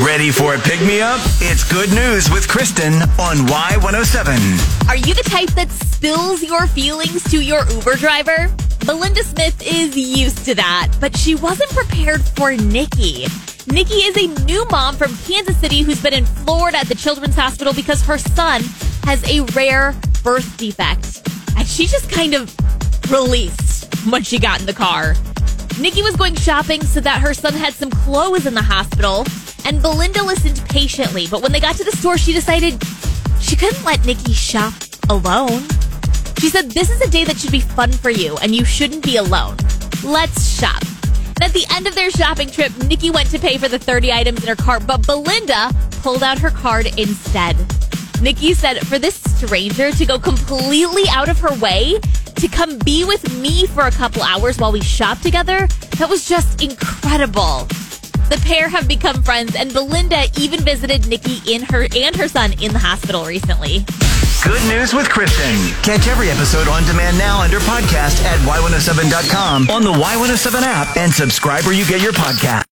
Ready for a pick me up? It's good news with Kristen on Y107. Are you the type that spills your feelings to your Uber driver? Belinda Smith is used to that, but she wasn't prepared for Nikki. Nikki is a new mom from Kansas City who's been in Florida at the Children's Hospital because her son has a rare birth defect. And she just kind of released when she got in the car. Nikki was going shopping so that her son had some clothes in the hospital, and Belinda listened patiently. But when they got to the store, she decided she couldn't let Nikki shop alone. She said, This is a day that should be fun for you, and you shouldn't be alone. Let's shop. And at the end of their shopping trip, Nikki went to pay for the 30 items in her cart, but Belinda pulled out her card instead. Nikki said, For this stranger to go completely out of her way to come be with me for a couple hours while we shop together, that was just incredible. The pair have become friends, and Belinda even visited Nikki in her and her son in the hospital recently. Good news with Kristen. Catch every episode on demand now under podcast at Y107.com on the Y107 app and subscribe where you get your podcast.